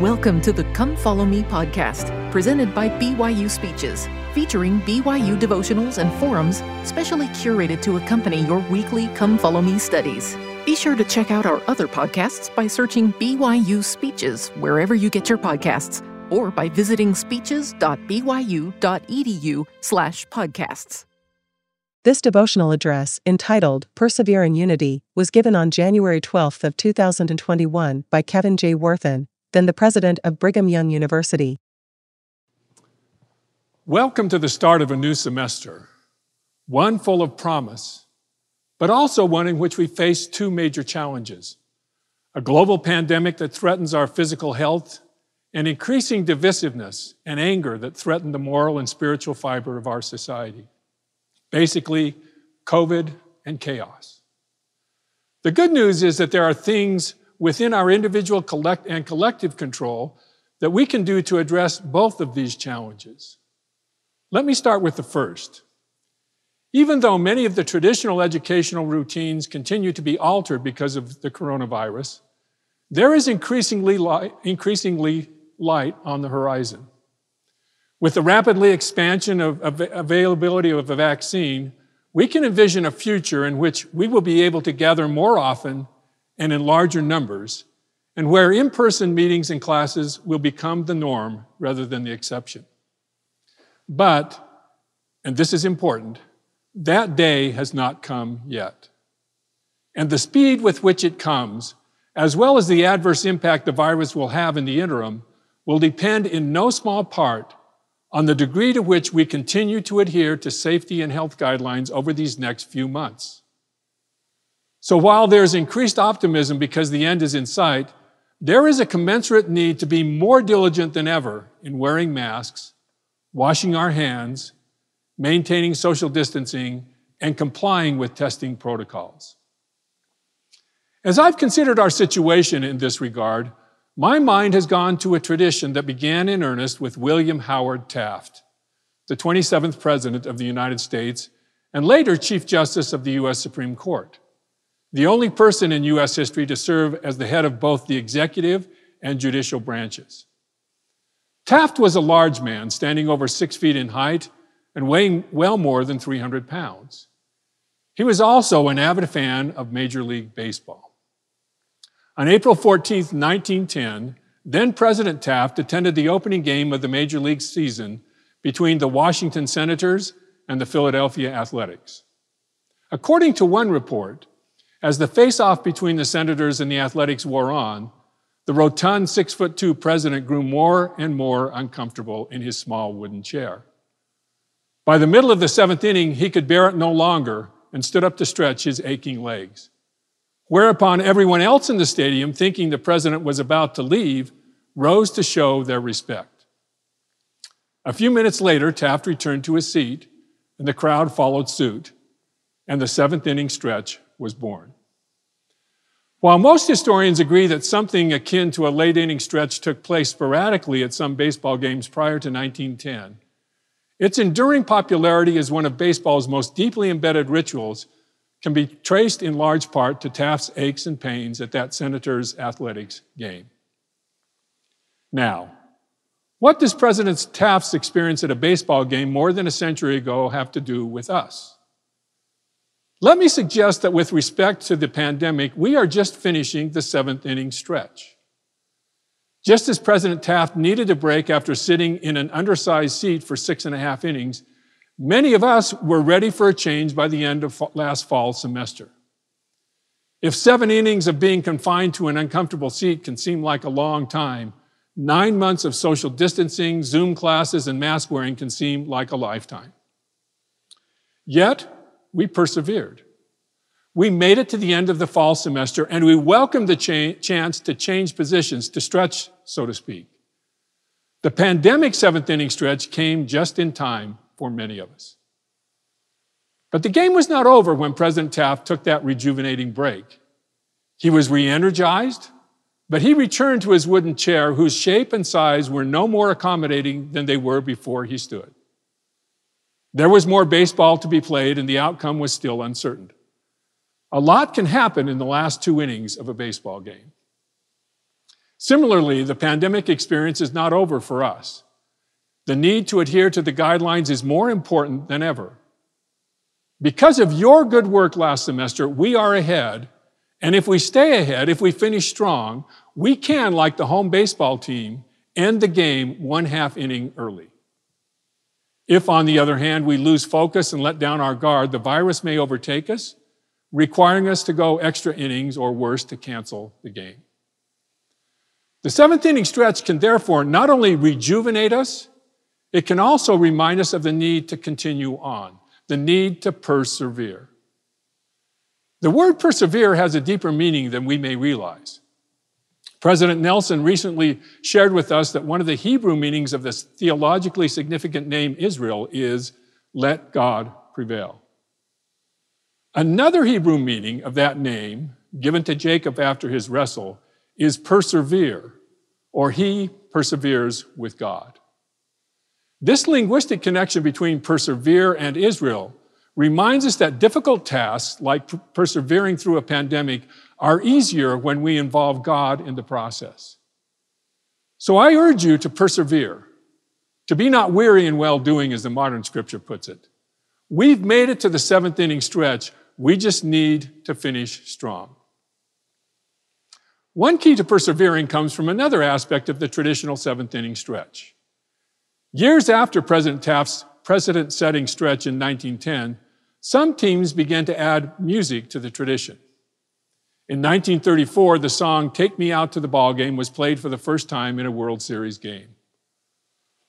Welcome to the Come Follow Me podcast, presented by BYU Speeches, featuring BYU devotionals and forums specially curated to accompany your weekly Come Follow Me studies. Be sure to check out our other podcasts by searching BYU Speeches wherever you get your podcasts or by visiting speeches.byu.edu slash podcasts. This devotional address, entitled Persevere in Unity, was given on January 12th of 2021 by Kevin J. Worthen, then the president of Brigham Young University. Welcome to the start of a new semester, one full of promise, but also one in which we face two major challenges a global pandemic that threatens our physical health, and increasing divisiveness and anger that threaten the moral and spiritual fiber of our society. Basically, COVID and chaos. The good news is that there are things within our individual collect and collective control that we can do to address both of these challenges. Let me start with the first. Even though many of the traditional educational routines continue to be altered because of the coronavirus, there is increasingly light, increasingly light on the horizon. With the rapidly expansion of, of availability of a vaccine, we can envision a future in which we will be able to gather more often and in larger numbers, and where in person meetings and classes will become the norm rather than the exception. But, and this is important, that day has not come yet. And the speed with which it comes, as well as the adverse impact the virus will have in the interim, will depend in no small part on the degree to which we continue to adhere to safety and health guidelines over these next few months. So while there's increased optimism because the end is in sight, there is a commensurate need to be more diligent than ever in wearing masks, washing our hands, maintaining social distancing, and complying with testing protocols. As I've considered our situation in this regard, my mind has gone to a tradition that began in earnest with William Howard Taft, the 27th President of the United States and later Chief Justice of the U.S. Supreme Court the only person in U.S. history to serve as the head of both the executive and judicial branches. Taft was a large man, standing over six feet in height and weighing well more than 300 pounds. He was also an avid fan of Major League Baseball. On April 14, 1910, then President Taft attended the opening game of the Major League season between the Washington Senators and the Philadelphia Athletics. According to one report, as the face-off between the Senators and the Athletics wore on, the rotund six foot two president grew more and more uncomfortable in his small wooden chair. By the middle of the seventh inning, he could bear it no longer and stood up to stretch his aching legs. Whereupon everyone else in the stadium, thinking the president was about to leave, rose to show their respect. A few minutes later, Taft returned to his seat, and the crowd followed suit, and the seventh inning stretch was born. While most historians agree that something akin to a late inning stretch took place sporadically at some baseball games prior to 1910, its enduring popularity as one of baseball's most deeply embedded rituals can be traced in large part to Taft's aches and pains at that Senators athletics game. Now, what does President Taft's experience at a baseball game more than a century ago have to do with us? Let me suggest that with respect to the pandemic, we are just finishing the seventh inning stretch. Just as President Taft needed a break after sitting in an undersized seat for six and a half innings, many of us were ready for a change by the end of last fall semester. If seven innings of being confined to an uncomfortable seat can seem like a long time, nine months of social distancing, Zoom classes, and mask wearing can seem like a lifetime. Yet, we persevered. We made it to the end of the fall semester and we welcomed the cha- chance to change positions, to stretch, so to speak. The pandemic seventh inning stretch came just in time for many of us. But the game was not over when President Taft took that rejuvenating break. He was re energized, but he returned to his wooden chair, whose shape and size were no more accommodating than they were before he stood. There was more baseball to be played, and the outcome was still uncertain. A lot can happen in the last two innings of a baseball game. Similarly, the pandemic experience is not over for us. The need to adhere to the guidelines is more important than ever. Because of your good work last semester, we are ahead. And if we stay ahead, if we finish strong, we can, like the home baseball team, end the game one half inning early. If, on the other hand, we lose focus and let down our guard, the virus may overtake us, requiring us to go extra innings or worse, to cancel the game. The seventh inning stretch can therefore not only rejuvenate us, it can also remind us of the need to continue on, the need to persevere. The word persevere has a deeper meaning than we may realize. President Nelson recently shared with us that one of the Hebrew meanings of this theologically significant name Israel is let God prevail. Another Hebrew meaning of that name, given to Jacob after his wrestle, is persevere, or he perseveres with God. This linguistic connection between persevere and Israel reminds us that difficult tasks, like persevering through a pandemic, are easier when we involve God in the process. So I urge you to persevere, to be not weary in well doing, as the modern scripture puts it. We've made it to the seventh inning stretch. We just need to finish strong. One key to persevering comes from another aspect of the traditional seventh inning stretch. Years after President Taft's precedent setting stretch in 1910, some teams began to add music to the tradition. In 1934, the song Take Me Out to the Ball Game was played for the first time in a World Series game.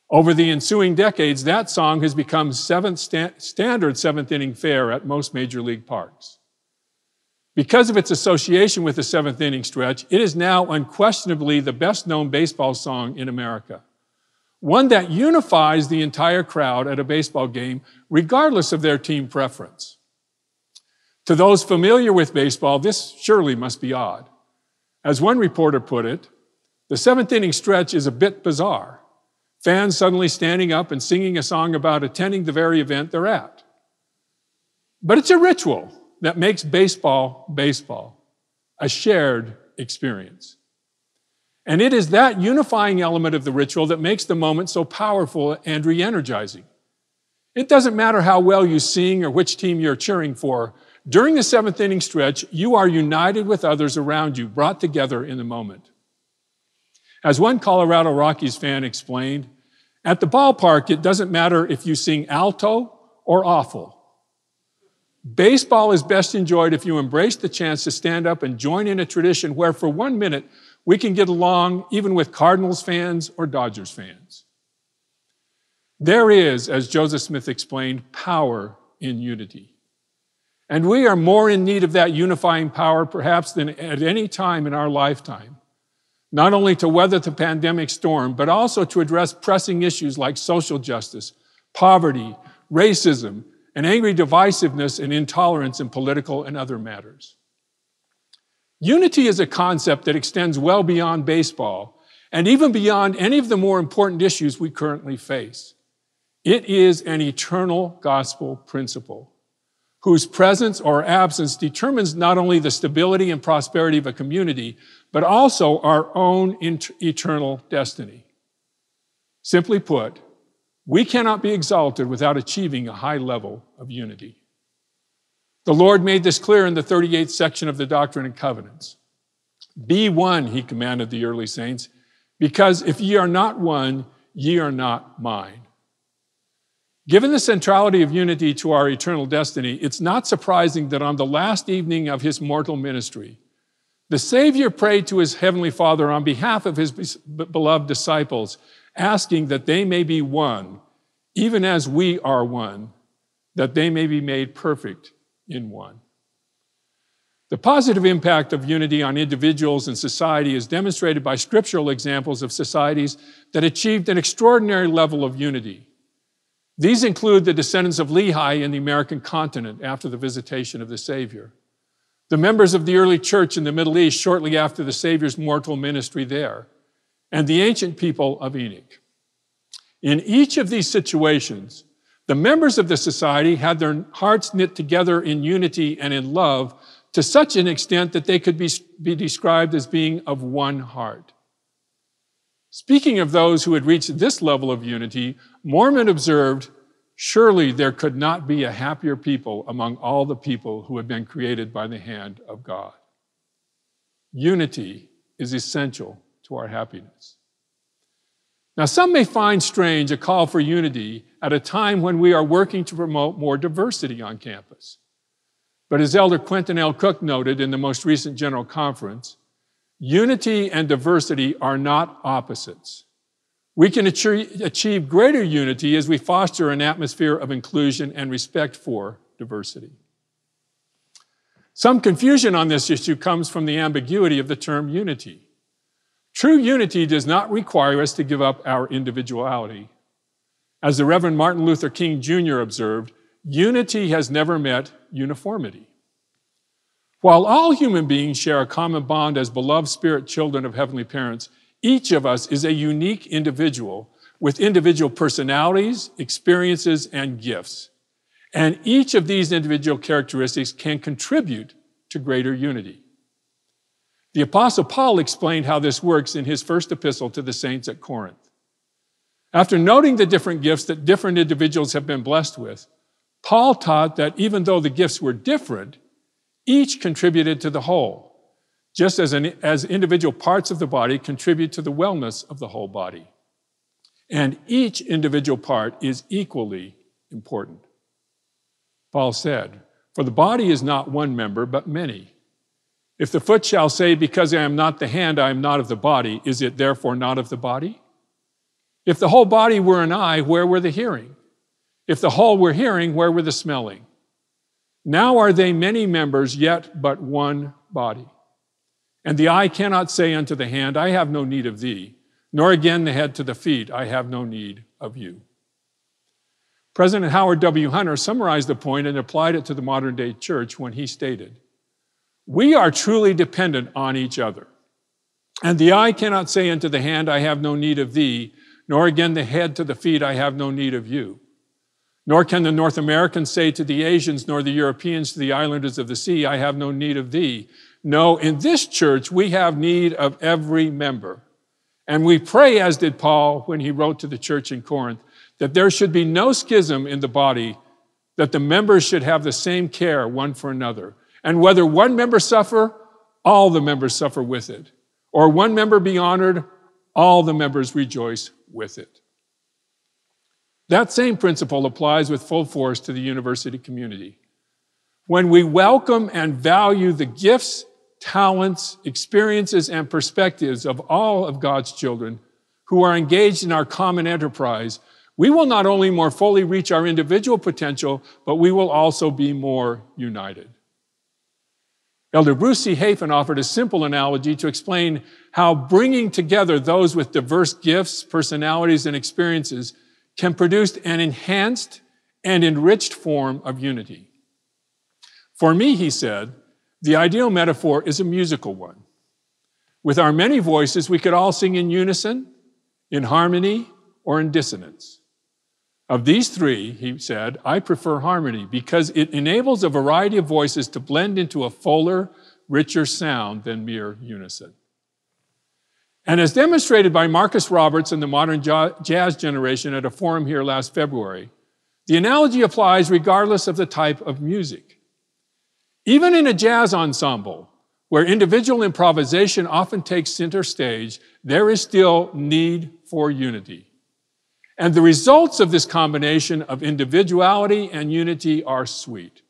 Over the ensuing decades, that song has become seventh sta- standard seventh inning fare at most major league parks. Because of its association with the seventh inning stretch, it is now unquestionably the best known baseball song in America. One that unifies the entire crowd at a baseball game, regardless of their team preference. To those familiar with baseball, this surely must be odd. As one reporter put it, the seventh inning stretch is a bit bizarre. Fans suddenly standing up and singing a song about attending the very event they're at. But it's a ritual that makes baseball baseball, a shared experience. And it is that unifying element of the ritual that makes the moment so powerful and re energizing. It doesn't matter how well you sing or which team you're cheering for, during the seventh inning stretch, you are united with others around you, brought together in the moment. As one Colorado Rockies fan explained, at the ballpark, it doesn't matter if you sing alto or awful. Baseball is best enjoyed if you embrace the chance to stand up and join in a tradition where, for one minute, we can get along even with Cardinals fans or Dodgers fans. There is, as Joseph Smith explained, power in unity. And we are more in need of that unifying power perhaps than at any time in our lifetime. Not only to weather the pandemic storm, but also to address pressing issues like social justice, poverty, racism, and angry divisiveness and intolerance in political and other matters. Unity is a concept that extends well beyond baseball and even beyond any of the more important issues we currently face. It is an eternal gospel principle whose presence or absence determines not only the stability and prosperity of a community, but also our own eternal destiny. Simply put, we cannot be exalted without achieving a high level of unity. The Lord made this clear in the 38th section of the Doctrine and Covenants. Be one, he commanded the early saints, because if ye are not one, ye are not mine. Given the centrality of unity to our eternal destiny, it's not surprising that on the last evening of his mortal ministry, the Savior prayed to his heavenly Father on behalf of his beloved disciples, asking that they may be one, even as we are one, that they may be made perfect in one. The positive impact of unity on individuals and society is demonstrated by scriptural examples of societies that achieved an extraordinary level of unity. These include the descendants of Lehi in the American continent after the visitation of the Savior, the members of the early church in the Middle East shortly after the Savior's mortal ministry there, and the ancient people of Enoch. In each of these situations, the members of the society had their hearts knit together in unity and in love to such an extent that they could be, be described as being of one heart. Speaking of those who had reached this level of unity, Mormon observed surely there could not be a happier people among all the people who had been created by the hand of God. Unity is essential to our happiness. Now, some may find strange a call for unity at a time when we are working to promote more diversity on campus. But as Elder Quentin L. Cook noted in the most recent General Conference, unity and diversity are not opposites. We can achieve greater unity as we foster an atmosphere of inclusion and respect for diversity. Some confusion on this issue comes from the ambiguity of the term unity. True unity does not require us to give up our individuality. As the Reverend Martin Luther King Jr. observed, unity has never met uniformity. While all human beings share a common bond as beloved spirit children of heavenly parents, each of us is a unique individual with individual personalities, experiences, and gifts. And each of these individual characteristics can contribute to greater unity. The Apostle Paul explained how this works in his first epistle to the saints at Corinth. After noting the different gifts that different individuals have been blessed with, Paul taught that even though the gifts were different, each contributed to the whole, just as, an, as individual parts of the body contribute to the wellness of the whole body. And each individual part is equally important. Paul said, For the body is not one member, but many. If the foot shall say, Because I am not the hand, I am not of the body, is it therefore not of the body? If the whole body were an eye, where were the hearing? If the whole were hearing, where were the smelling? Now are they many members, yet but one body. And the eye cannot say unto the hand, I have no need of thee, nor again the head to the feet, I have no need of you. President Howard W. Hunter summarized the point and applied it to the modern day church when he stated, we are truly dependent on each other. And the eye cannot say unto the hand, I have no need of thee, nor again the head to the feet, I have no need of you. Nor can the North Americans say to the Asians, nor the Europeans to the islanders of the sea, I have no need of thee. No, in this church, we have need of every member. And we pray, as did Paul when he wrote to the church in Corinth, that there should be no schism in the body, that the members should have the same care one for another. And whether one member suffer, all the members suffer with it. Or one member be honored, all the members rejoice with it. That same principle applies with full force to the university community. When we welcome and value the gifts, talents, experiences, and perspectives of all of God's children who are engaged in our common enterprise, we will not only more fully reach our individual potential, but we will also be more united. Elder Bruce C. Hafen offered a simple analogy to explain how bringing together those with diverse gifts, personalities, and experiences can produce an enhanced and enriched form of unity. For me, he said, the ideal metaphor is a musical one. With our many voices, we could all sing in unison, in harmony, or in dissonance. Of these three, he said, I prefer harmony because it enables a variety of voices to blend into a fuller, richer sound than mere unison. And as demonstrated by Marcus Roberts and the modern jazz generation at a forum here last February, the analogy applies regardless of the type of music. Even in a jazz ensemble, where individual improvisation often takes center stage, there is still need for unity. And the results of this combination of individuality and unity are sweet,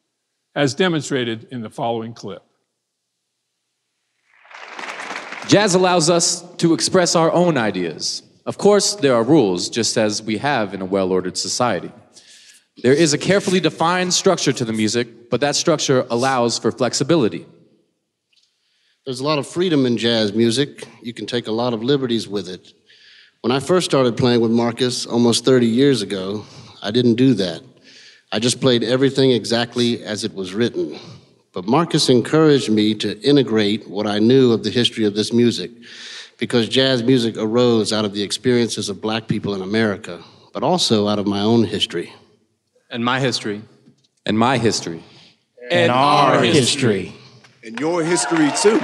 as demonstrated in the following clip. Jazz allows us to express our own ideas. Of course, there are rules, just as we have in a well ordered society. There is a carefully defined structure to the music, but that structure allows for flexibility. There's a lot of freedom in jazz music. You can take a lot of liberties with it. When I first started playing with Marcus almost 30 years ago, I didn't do that. I just played everything exactly as it was written. But Marcus encouraged me to integrate what I knew of the history of this music, because jazz music arose out of the experiences of black people in America, but also out of my own history. And my history. And my history. And, and our, our history. history. And your history, too.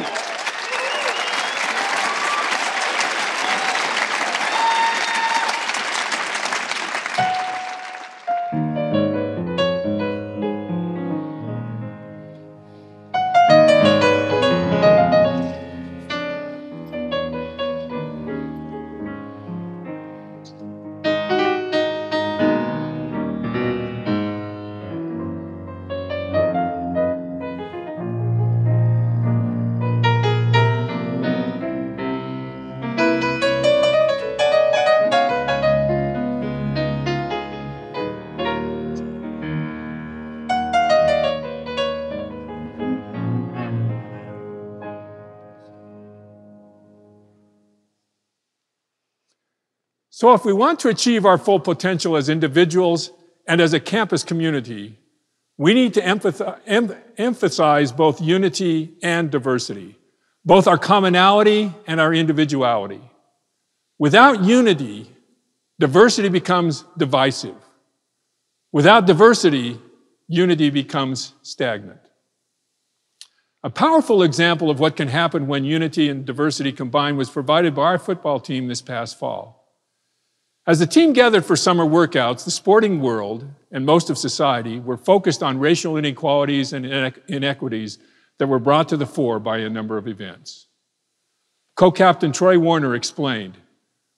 So, if we want to achieve our full potential as individuals and as a campus community, we need to emphasize both unity and diversity, both our commonality and our individuality. Without unity, diversity becomes divisive. Without diversity, unity becomes stagnant. A powerful example of what can happen when unity and diversity combine was provided by our football team this past fall. As the team gathered for summer workouts, the sporting world and most of society were focused on racial inequalities and inequities that were brought to the fore by a number of events. Co captain Troy Warner explained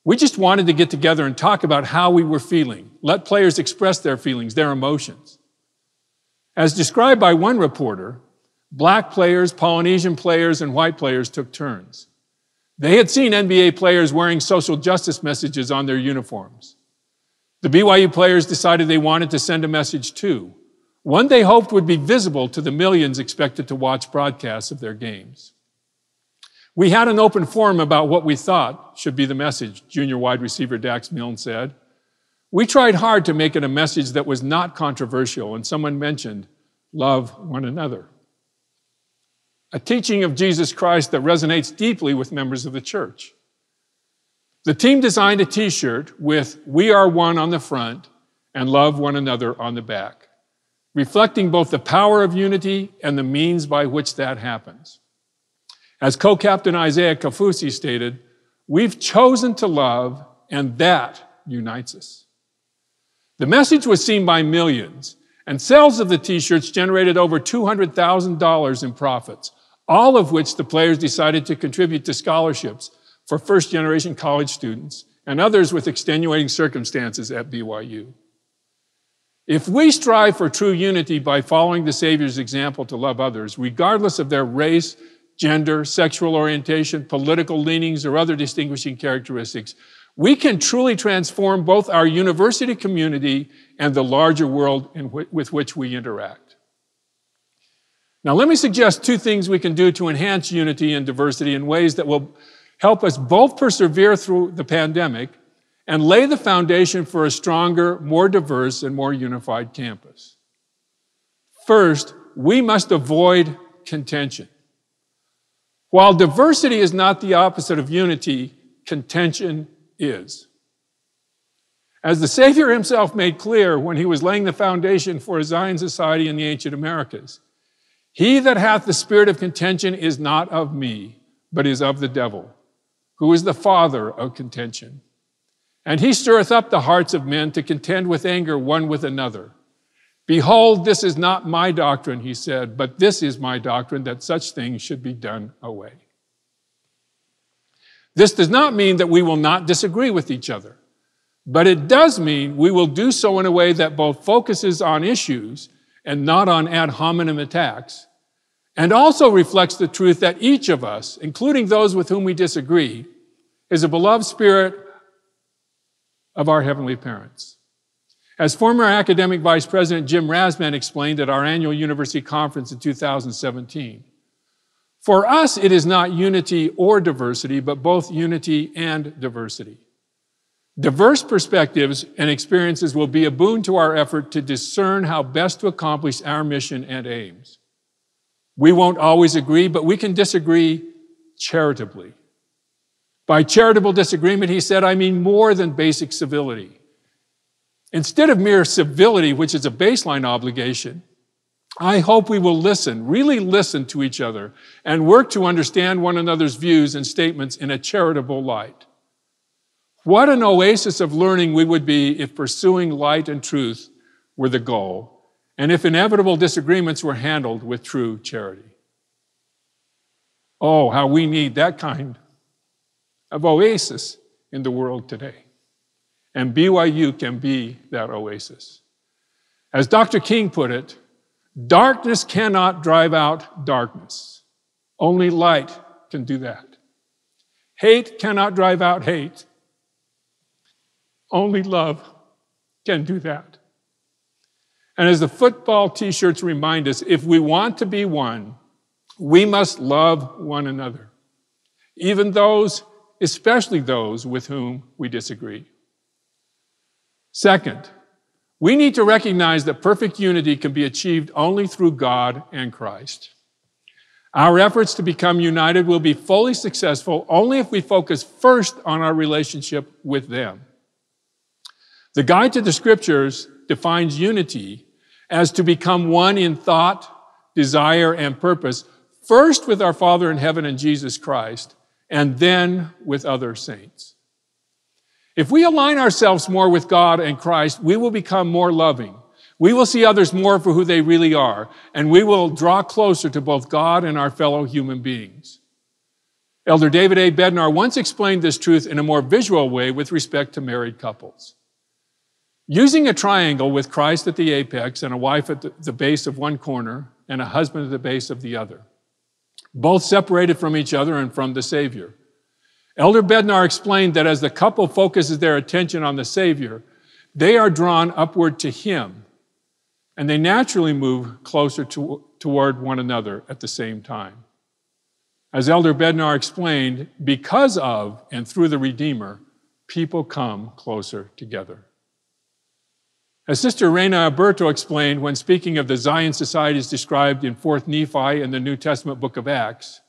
We just wanted to get together and talk about how we were feeling, let players express their feelings, their emotions. As described by one reporter, black players, Polynesian players, and white players took turns. They had seen NBA players wearing social justice messages on their uniforms. The BYU players decided they wanted to send a message too, one they hoped would be visible to the millions expected to watch broadcasts of their games. We had an open forum about what we thought should be the message, junior wide receiver Dax Milne said. We tried hard to make it a message that was not controversial, and someone mentioned, love one another a teaching of Jesus Christ that resonates deeply with members of the church. The team designed a t shirt with We Are One on the front and Love One Another on the back, reflecting both the power of unity and the means by which that happens. As co captain Isaiah Kaufusi stated, we've chosen to love, and that unites us. The message was seen by millions, and sales of the t shirts generated over $200,000 in profits, all of which the players decided to contribute to scholarships for first generation college students and others with extenuating circumstances at BYU. If we strive for true unity by following the Savior's example to love others, regardless of their race, gender, sexual orientation, political leanings, or other distinguishing characteristics, we can truly transform both our university community and the larger world with which we interact. Now, let me suggest two things we can do to enhance unity and diversity in ways that will help us both persevere through the pandemic and lay the foundation for a stronger, more diverse, and more unified campus. First, we must avoid contention. While diversity is not the opposite of unity, contention is. As the Savior himself made clear when he was laying the foundation for a Zion society in the ancient Americas, he that hath the spirit of contention is not of me, but is of the devil, who is the father of contention. And he stirreth up the hearts of men to contend with anger one with another. Behold, this is not my doctrine, he said, but this is my doctrine that such things should be done away. This does not mean that we will not disagree with each other, but it does mean we will do so in a way that both focuses on issues and not on ad hominem attacks, and also reflects the truth that each of us, including those with whom we disagree, is a beloved spirit of our heavenly parents. As former academic vice president Jim Rasband explained at our annual university conference in 2017, for us, it is not unity or diversity, but both unity and diversity. Diverse perspectives and experiences will be a boon to our effort to discern how best to accomplish our mission and aims. We won't always agree, but we can disagree charitably. By charitable disagreement, he said, I mean more than basic civility. Instead of mere civility, which is a baseline obligation, I hope we will listen, really listen to each other, and work to understand one another's views and statements in a charitable light. What an oasis of learning we would be if pursuing light and truth were the goal, and if inevitable disagreements were handled with true charity. Oh, how we need that kind of oasis in the world today. And BYU can be that oasis. As Dr. King put it, darkness cannot drive out darkness. Only light can do that. Hate cannot drive out hate. Only love can do that. And as the football t shirts remind us, if we want to be one, we must love one another, even those, especially those with whom we disagree. Second, we need to recognize that perfect unity can be achieved only through God and Christ. Our efforts to become united will be fully successful only if we focus first on our relationship with them. The Guide to the Scriptures defines unity as to become one in thought, desire, and purpose, first with our Father in heaven and Jesus Christ, and then with other saints. If we align ourselves more with God and Christ, we will become more loving. We will see others more for who they really are, and we will draw closer to both God and our fellow human beings. Elder David A. Bednar once explained this truth in a more visual way with respect to married couples. Using a triangle with Christ at the apex and a wife at the base of one corner and a husband at the base of the other, both separated from each other and from the Savior. Elder Bednar explained that as the couple focuses their attention on the Savior, they are drawn upward to Him, and they naturally move closer to, toward one another at the same time. As Elder Bednar explained, because of and through the Redeemer, people come closer together. As Sister Reyna Aburto explained when speaking of the Zion societies described in 4th Nephi and the New Testament book of Acts,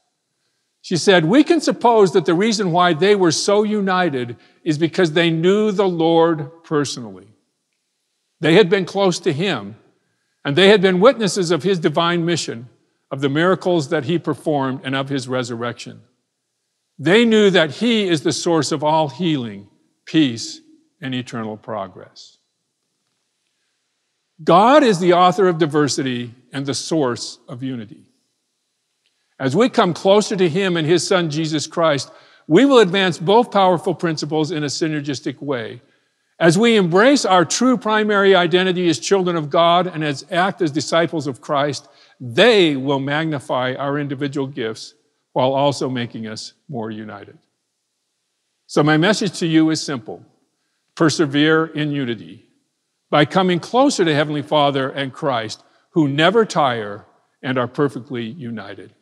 she said, We can suppose that the reason why they were so united is because they knew the Lord personally. They had been close to Him, and they had been witnesses of His divine mission, of the miracles that He performed, and of His resurrection. They knew that He is the source of all healing, peace, and eternal progress. God is the author of diversity and the source of unity. As we come closer to Him and His Son, Jesus Christ, we will advance both powerful principles in a synergistic way. As we embrace our true primary identity as children of God and as act as disciples of Christ, they will magnify our individual gifts while also making us more united. So, my message to you is simple persevere in unity by coming closer to Heavenly Father and Christ, who never tire and are perfectly united.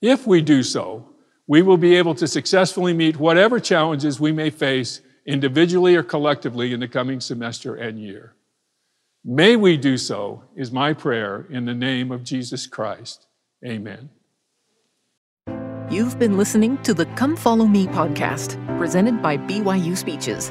If we do so, we will be able to successfully meet whatever challenges we may face individually or collectively in the coming semester and year. May we do so, is my prayer in the name of Jesus Christ. Amen. You've been listening to the Come Follow Me podcast, presented by BYU Speeches.